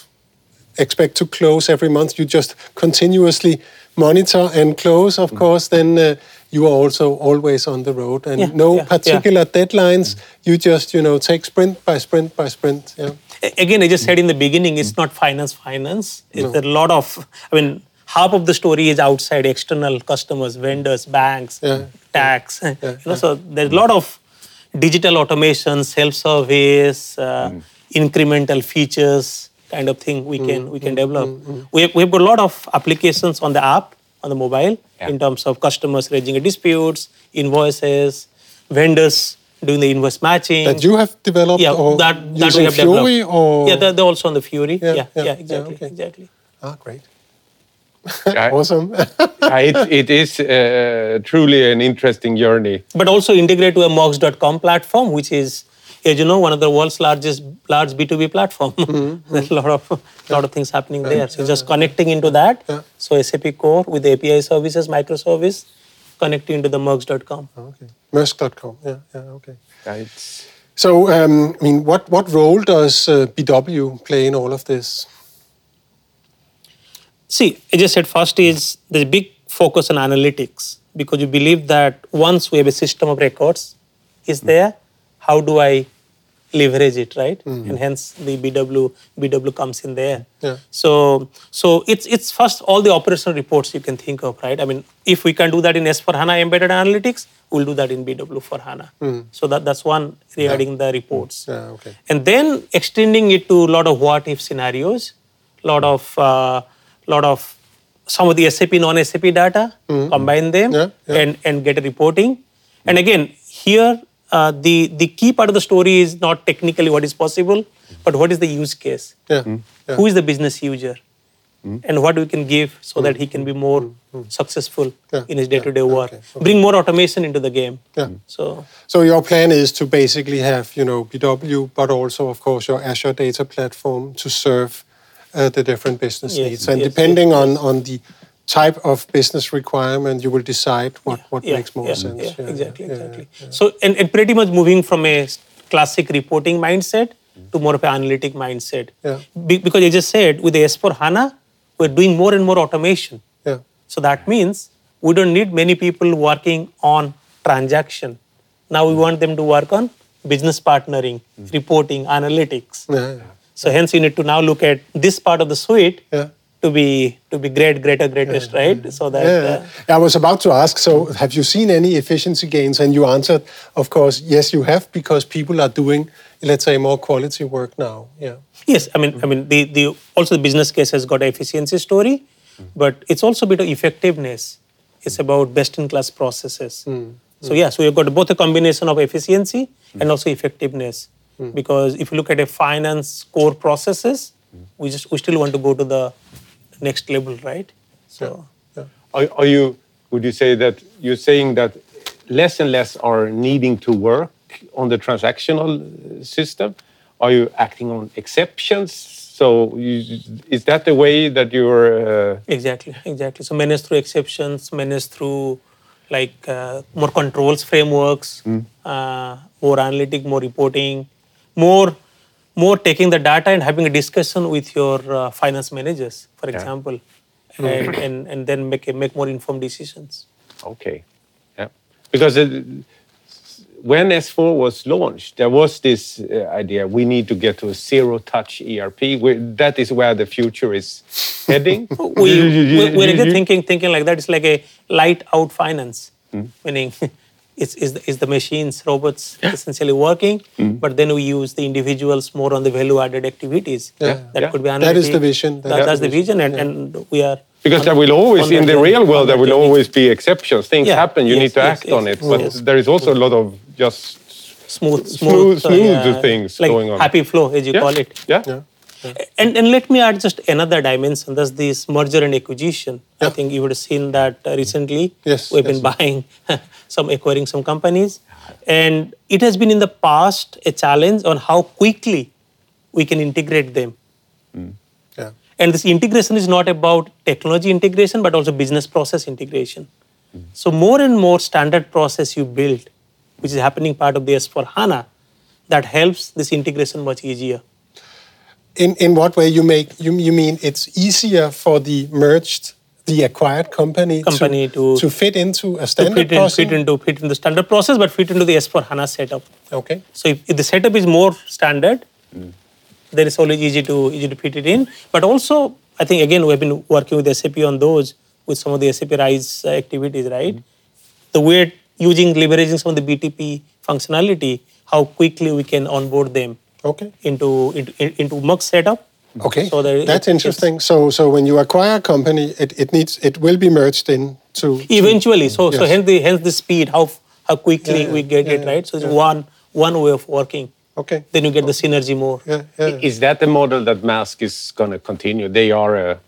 expect to close every month, you just continuously monitor and close. Of course, then uh, you are also always on the road, and Yeah, no yeah, yeah. particular deadlines. You just, you know, take sprint by sprint by sprint. Yeah. Again, I just said in the beginning, it's not finance, finance. It's a lot of, I mean, half of the story is outside, external customers, vendors, banks, Yeah. tax. [laughs] you know, so there's a lot of digital automation, self-service, uh, mm. incremental features kind of thing we mm, can we can mm, develop. We have, we have a lot of applications on the app on the mobile Yeah. in terms of customers raising disputes, invoices, vendors doing the invoice matching. That you have developed, Yeah, or that, that using we have Fiori, developed. or yeah, they're, they're also on the Fiori. Yeah, Yeah, yeah, yeah, yeah, exactly, okay. exactly. ah, great, [laughs] awesome. [laughs] it, it is uh, truly an interesting journey. But also integrate to a Maersk.com platform, which is, as you know, one of the world's largest large B2B platform. Mm-hmm, [laughs] There's a lot of lot of things happening there. So just connecting into that. Yeah. So SAP Core with the API services, microservice, connecting into the Maersk.com. okay, Maersk.com. Yeah, yeah, okay. Yeah, So, um, I mean, what, what role does uh, BW play in all of this? See, I just said first is there's a big focus on analytics because you believe that once we have a system of records is there, how do I leverage it, right? Mm-hmm. And hence the BW BW comes in there. Yeah. So so it's it's first all the operational reports you can think of, right? I mean, if we can do that in S/4HANA embedded analytics, we'll do that in BW/4HANA. Mm-hmm. So that, that's one regarding the reports. Mm-hmm. Yeah, okay. And then extending it to a lot of what if scenarios, lot of uh, lot of some of the SAP non-SAP data, combine them Yeah, yeah. and and get a reporting. And again, here uh, the the key part of the story is not technically what is possible, but what is the use case? Yeah, hmm. yeah. Who is the business user? Hmm. And what we can give so that hmm. he can be more successful Yeah, in his day-to-day yeah, work. okay, Bring more automation into the game. Yeah. So So your plan is to basically have, you know, BW, but also, of course, your Azure data platform to serve uh, the different business Yes, needs. And yes, depending yes, on, on the type of business requirement, you will decide what, what yeah, makes more yeah, sense. Yeah, Yeah, exactly, exactly. So, and, and pretty much moving from a classic reporting mindset to more of an analytic mindset. Yeah. Be- because I just said with the S/4HANA, we're doing more and more automation. Yeah, So that means we don't need many people working on transaction. Now we want them to work on business partnering, mm. reporting, analytics. yeah, yeah. So hence you need to now look at this part of the suite Yeah. To be to be great, greater, greatest, right? So that Yeah, uh. I was about to ask. So, have you seen any efficiency gains? And you answered, of course, yes, you have, because people are doing, let's say, more quality work now. Yeah, Yes, I mean, I mean, the, the also the business case has got an efficiency story, mm. but it's also a bit of effectiveness. It's about best-in-class processes. Mm. So yeah, so you've got both a combination of efficiency mm. and also effectiveness. Because if you look at a finance core processes, we just we still want to go to the next level, right? So are, are you, would you say that you're saying that less and less are needing to work on the transactional uh, system? Are you acting on exceptions? So you, is that the way that you're? Uh, Exactly, exactly. So manage through exceptions, manage through like uh, more controls frameworks, uh, more analytic, more reporting, more more taking the data and having a discussion with your uh, finance managers, for example, and, and and then make a, make more informed decisions. Okay. Yeah. Because it, when S4 was launched, there was this uh, idea we need to get to a zero touch ERP. Where, that is where the future is heading. [laughs] we, we, we're [laughs] thinking thinking like that. It's like a light out finance, meaning [laughs] it's, it's, the, the machines, robots essentially working, hmm. but then we use the individuals more on the value added activities. Yeah. That Yeah. could be That is the vision. That That- is that's the the vision, and, and we are. Because there will always, in the real world, there will always be exceptions. Things Yeah. happen. You Yes, need to yes, act yes, on it. But yes. there is also a lot of just smooth, Smooth- smooth, smooth things like going on. Happy flow, as you yeah, call it. Yeah. Yeah. And, and let me add just another dimension. That's this merger and acquisition. I think you would have seen that uh, recently. Yes, We've yes. been buying [laughs] some, acquiring some companies. And it has been in the past a challenge on how quickly we can integrate them. yeah. And this integration is not about technology integration, but also business process integration. So more and more standard process you build, which is happening part of the S/4HANA, that helps this integration much easier. In in what way you make you you mean it's easier for the merged the acquired company, Company to- to fit into a To standard fit, in, process? fit into fit in the standard process, but fit into the S/4HANA setup. Okay. So if, if the setup is more standard, mm. then it's always easy to easy to fit it in. But also, I think again we have been working with SAP on those with some of the SAP Rise activities, right? Mm. The way using leveraging some of the BTP functionality, how quickly we can onboard them Okay. into into, into Maersk setup. Okay. So that That's it- interesting. So so when you acquire a company, it, it needs it will be merged in to Eventually, so so Yes. hence the hence the speed, how how quickly Yeah, we get yeah, it, yeah, right? So it's yeah. one one way of working. Okay. Then you get the synergy more. Yeah. Yeah. Is that the model that Maersk is going to continue? They are a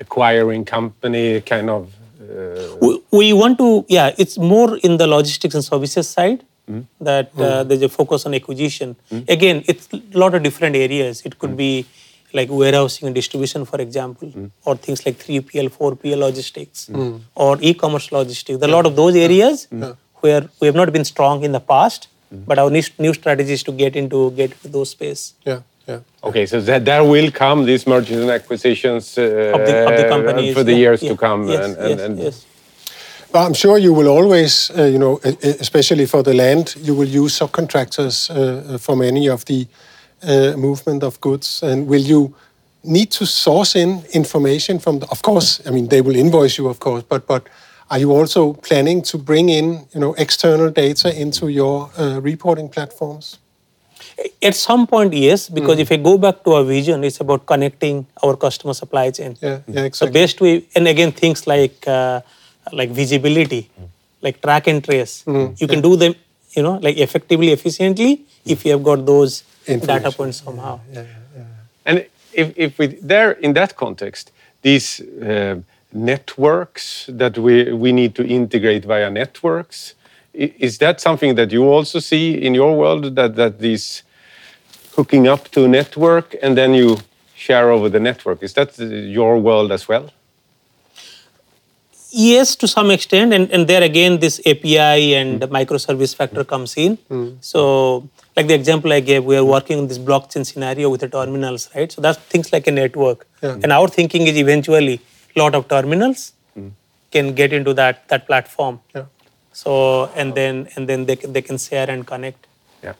acquiring company, kind of. Uh, we, we want to yeah it's more in the logistics and services side Mm-hmm. that uh, mm-hmm. there's a focus on acquisition. Mm-hmm. Again it's a lot of different areas. It could be like warehousing and distribution for example or things like 3pl 4pl logistics or e-commerce logistics. There are a lot of those areas where we have not been strong in the past but our new, new strategy is to get into get into those space. Yeah. Yeah. okay, so that there will come these mergers and acquisitions uh, of the, of the uh, companies for the yeah, years yeah, to come. yes, and, and, yes, and yes. I'm sure you will always, uh, you know, especially for the land, you will use subcontractors uh, for many of the uh, movement of goods. And will you need to source in information from? The, of course, I mean they will invoice you, of course. But but are you also planning to bring in, you know, external data into your uh, reporting platforms? At some point, yes, because if I go back to our vision, it's about connecting our customer supply chain. Yeah. Yeah. So Exactly. best way, and again, things like uh, like visibility, like track and trace, you can do them, you know, like effectively, efficiently if you have got those data points somehow. And if, if we there in that context, these uh, networks that we we need to integrate via networks, is that something that you also see in your world that that these hooking up to a network and then you share over the network? Is that uh, your world as well? Yes, to some extent, and, and there again, this API and hmm. microservice factor comes in. Hmm. So, like the example I gave, we are working on this blockchain scenario with the terminals, right? So that's things like a network. Yeah. And our thinking is eventually a lot of terminals hmm. can get into that that platform. Yeah. So and then and then they can, they can share and connect. Yeah.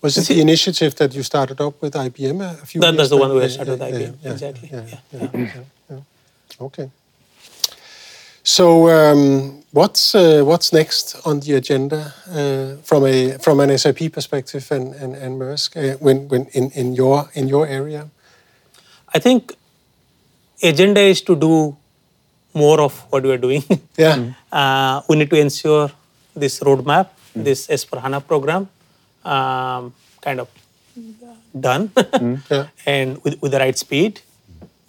Was it the initiative that you started up with IBM a few That, years that's the one back? we Yeah, started with yeah, IBM. yeah, exactly. yeah, Yeah. yeah, yeah. Okay. So, um, what's uh, what's next on the agenda uh, from a from an SAP perspective and and, and Maersk uh, when when in, in your in your area? I think agenda is to do more of what we are doing. [laughs] Yeah. uh, we need to ensure this roadmap, this S/4HANA program, um, kind of done [laughs] Yeah. and with, with the right speed,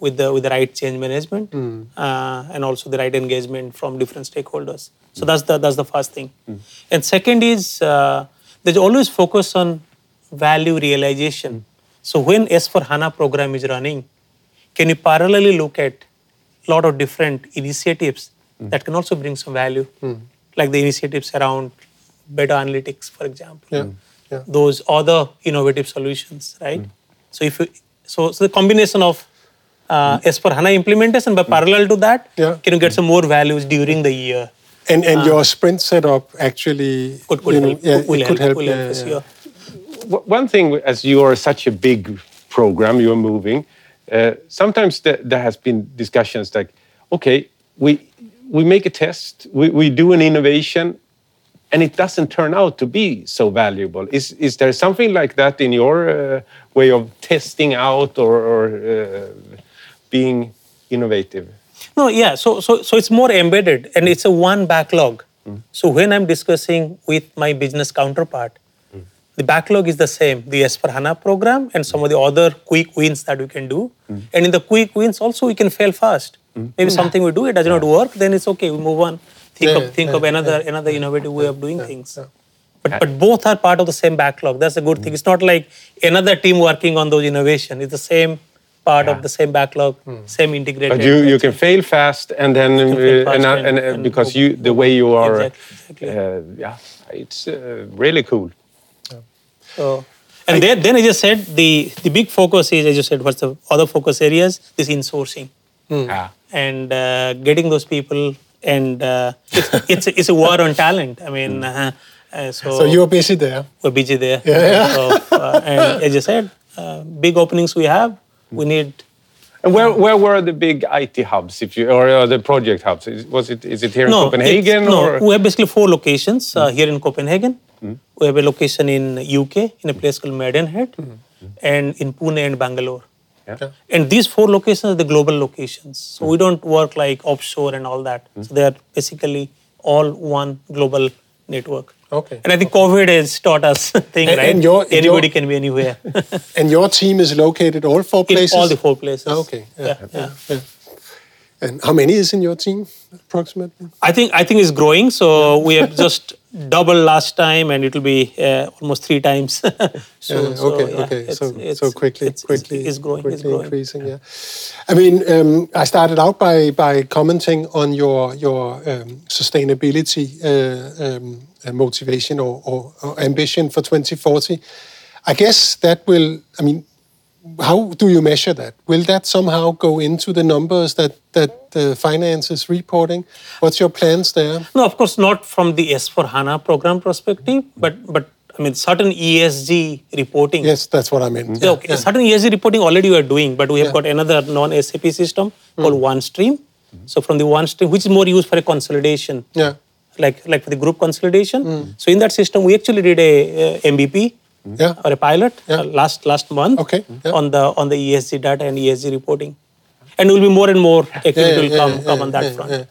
with the with the right change management, hmm. uh, and also the right engagement from different stakeholders. So that's the that's the first thing. Hmm. And second is uh, there's always focus on value realization. Hmm. So when S/4HANA program is running, can you parallelly look at a lot of different initiatives that can also bring some value, like the initiatives around better analytics, for example. Yeah. Yeah. Those other innovative solutions, right? So if you, so, so the combination of uh, S/4HANA implementation, but parallel to that, Yeah. can you get some more values during the year? And and your sprint setup actually Uh, Could, could you know, help. yeah, will could help. help. will yeah, help for yeah. One thing, as you are such a big program, you are moving. Uh, sometimes there, there has been discussions like, okay, we we make a test, we, we do an innovation, and it doesn't turn out to be so valuable. Is is there something like that in your uh, way of testing out or, or uh, being innovative? No, yeah. So, so, so it's more embedded, and it's a one backlog. Hmm. So when I'm discussing with my business counterpart, hmm. the backlog is the same: the S/4HANA program and some hmm. of the other quick wins that we can do. And in the quick wins, also we can fail fast. Maybe something we do it does not work, then it's okay. We move on. Think Yeah, of think yeah, of another another innovative way of doing things. yeah. But, but both are part of the same backlog. That's a good thing. It's not like another team working on those innovation. It's the same part Yeah. of the same backlog, same integrated. But you, you can fail fast, and then uh, and, uh, and- and, uh, and because you the way you are, Exactly, exactly. Uh, yeah, it's uh, really cool. So, and then, then I just said the, the big focus is, as you said, what's the other focus areas? This insourcing Yeah. and uh, getting those people. And uh, it's, it's, a, it's a war on talent. I mean, uh, uh, so, So you're busy there. we're busy there. Yeah, So, uh, and as you said, uh, big openings we have, we need. And where, where were the big IT hubs, if you or uh, the project hubs? Is, was it is it here in no, Copenhagen it's- or? no, we have basically four locations uh, mm-hmm. here in Copenhagen. Mm-hmm. We have a location in UK in a place called Maidenhead, mm-hmm. and in Pune and Bangalore. Yeah. And these four locations are the global locations. So we don't work like offshore and all that. So they are basically all one global network. Okay. And I think COVID has taught us [laughs] thing, And- right? and your- Anybody your- can be anywhere. [laughs] And your team is located all four in places? all the four places. Ah, okay, yeah, yeah, yeah. And how many is in your team, approximately? I think I think it's growing. So we have [laughs] just doubled last time, and it will be uh, almost three times. [laughs] so, Yeah, so, okay, yeah, okay. So, it's- so quickly, it's, quickly, it's, growing. quickly it's growing. increasing. Yeah. I mean, um, I started out by by commenting on your your um, sustainability uh, um, uh, motivation or, or, or ambition for 2040. I guess that will. I mean, how do you measure that? Will that somehow go into the numbers that that the finance is reporting? What's your plans there? No, of course not from the S4 HANA program perspective, but but I mean certain ESG reporting. Yes, that's what I meant. Yeah, okay. Certain ESG reporting already we are doing, but we have Yeah. got another non-SAP system called OneStream. So from the OneStream, which is more used for a consolidation, Yeah. like like for the group consolidation. So in that system, we actually did a, uh MVP Yeah. or a pilot Yeah. uh, last last month Okay, yeah. on the on the ESG data and ESG reporting, and will be more and more activity will come come on that yeah, front. yeah.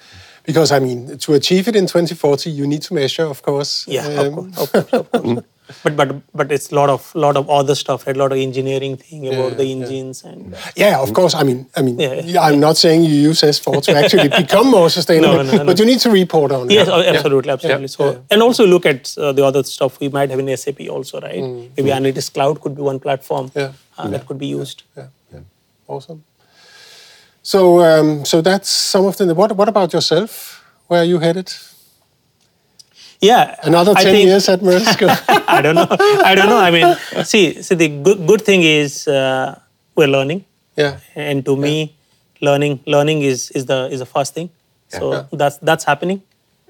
Because I mean, to achieve it in 2040, you need to measure, of course. Yeah, um, of course, of course, of course. [laughs] but but but it's a lot of lot of other stuff, right? A lot of engineering thing about the engines and Yeah, of course. I mean, I mean, Yeah, yeah. yeah, I'm not saying you use S4 to actually [laughs] become more sustainable, No, no, no. but you need to report on yes, it. oh, absolutely, absolutely. So and also look at uh, the other stuff we might have in SAP also, right? Maybe Analytics Cloud could be one platform Mm. Yeah. uh, that could be used. Yeah, yeah. Awesome. So, um, so that's some of the. What, what about yourself? Where are you headed? Yeah, Another 10 think- years at Maersk? [laughs] I don't know. I don't know. I mean, see, see, the good good thing is uh, we're learning, yeah. and to me, learning learning is is the is the first thing. So Yeah. that's that's happening,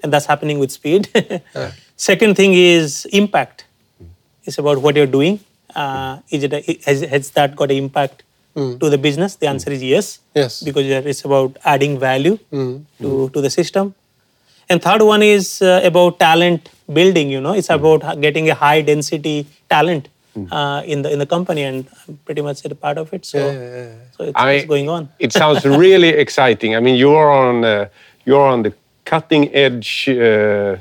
and that's happening with speed. [laughs] yeah. Second thing is impact. It's about what you're doing. Uh, is it a, has has that got an impact to the business? The answer is yes. Yes. Because it's about adding value to to the system. And third one is uh, about talent building. You know, it's about getting a high density talent uh, in the in the company, and I'm pretty much a part of it. So, Yeah, yeah, yeah. so it's, I it's going on. It sounds [laughs] really exciting. I mean, you're on uh, you're on the cutting edge. Uh,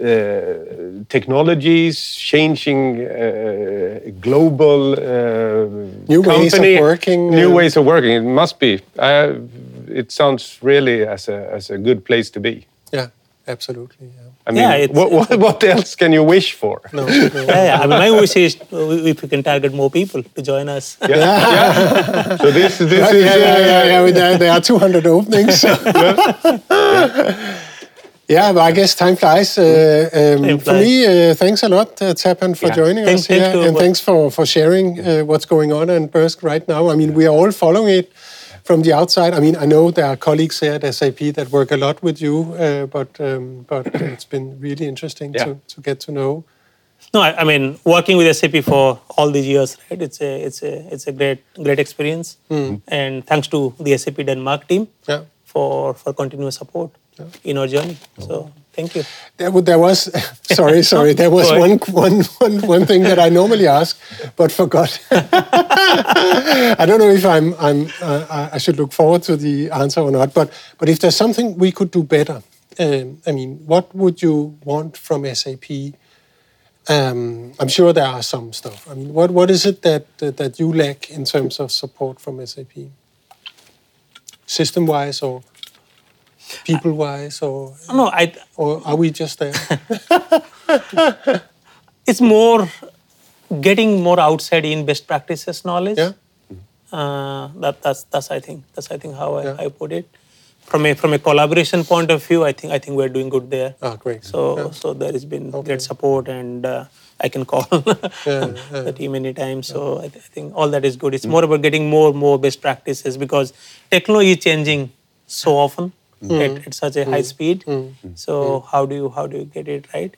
uh, technologies changing uh, global uh, New ways of working, new ways of working. It must be. Uh, it sounds really as a as a good place to be. Yeah, absolutely. Yeah. I mean, Yeah, it's- what, what what else can you wish for? No, [laughs] no. Yeah, yeah. I mean, my wish is if we can target more people to join us. Yeah, yeah. So this this Yeah, is yeah, yeah, yeah, yeah. There, there are [laughs] 200 openings. so- [laughs] yeah, but I guess time flies. Uh, um, Time for me, uh, thanks a lot, uh, Tapan, for Yeah. joining Thank- us thank here, you. and thanks for for sharing uh, what's going on in Maersk right now. I mean, we are all following it from the outside. I mean, I know there are colleagues here at SAP that work a lot with you, uh, but um, but [clears throat] it's been really interesting Yeah. to to get to know. No, I, I mean working with SAP for all these years, right? It's a it's a it's a great great experience, and thanks to the SAP Denmark team Yeah. for for continuous support in our journey. So thank you. There, there was, [laughs] sorry, sorry, there was one, one, one, one thing that I normally ask, but forgot. [laughs] I don't know if I'm, I'm, uh, I- should look forward to the answer or not, but, but if there's something we could do better, um, I mean, what would you want from SAP? Um, I'm sure there are some stuff. I mean, what, what is it that, that, that you lack in terms of support from SAP? System-wise or people-wise or, No, I or are we just there? [laughs] it's more getting more outside in best practices knowledge. Yeah. Uh, that, that's that's I think that's I think how I, I put it. From a from a collaboration point of view, I think I think we're doing good there. Ah, great. So so there has been great support, and uh, I can call [laughs] the team anytime. So I, th- I think all that is good. It's more about getting more more best practices because technology is changing so often Hmm. at, at such a high hmm. speed. Hmm. So how do you how do you get it right?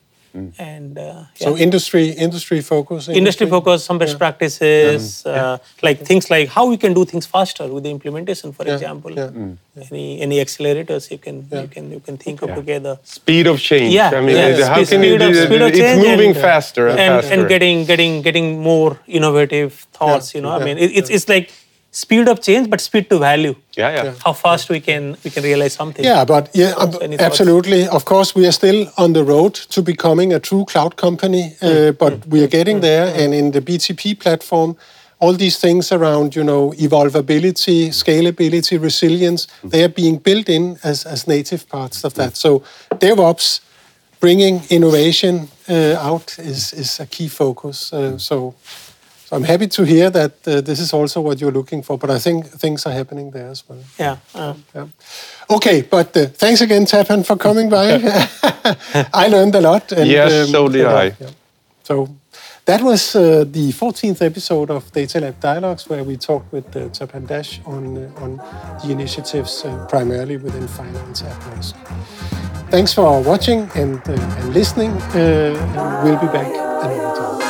And uh, So industry industry focus. industry focus, some best practices, uh, like things like how we can do things faster with the implementation, for example. Any any accelerators you can you can you can think of together. Speed of change. Yeah, I mean, yeah. how Speed- can you speed do of- speed of It's moving and- faster and, and, faster. and getting getting getting more innovative thoughts. You know, I mean, it, it's it's like speed of change, but speed to value. yeah, yeah. How fast we can we can realize something. Yeah, but yeah, ab- absolutely. Of course, we are still on the road to becoming a true cloud company, uh, but we are getting there. And in the BTP platform, all these things around, you know, evolvability, scalability, resilience, they are being built in as, as native parts of that. So DevOps, bringing innovation uh, out is, is a key focus. Uh, so, so I'm happy to hear that uh, this is also what you're looking for. But I think things are happening there as well. Yeah. uh, Yeah. Okay, but uh, thanks again, Tapan, for coming by. [laughs] [laughs] I learned a lot. And, Yes, so did yeah, I. yeah. So that was uh, the 14th episode of Data Lab Dialogues, where we talked with uh, Tapan Dash on, uh, on the initiatives uh, primarily within finance at Maersk. Thanks for watching and, uh, and listening. Uh, and we'll be back another time.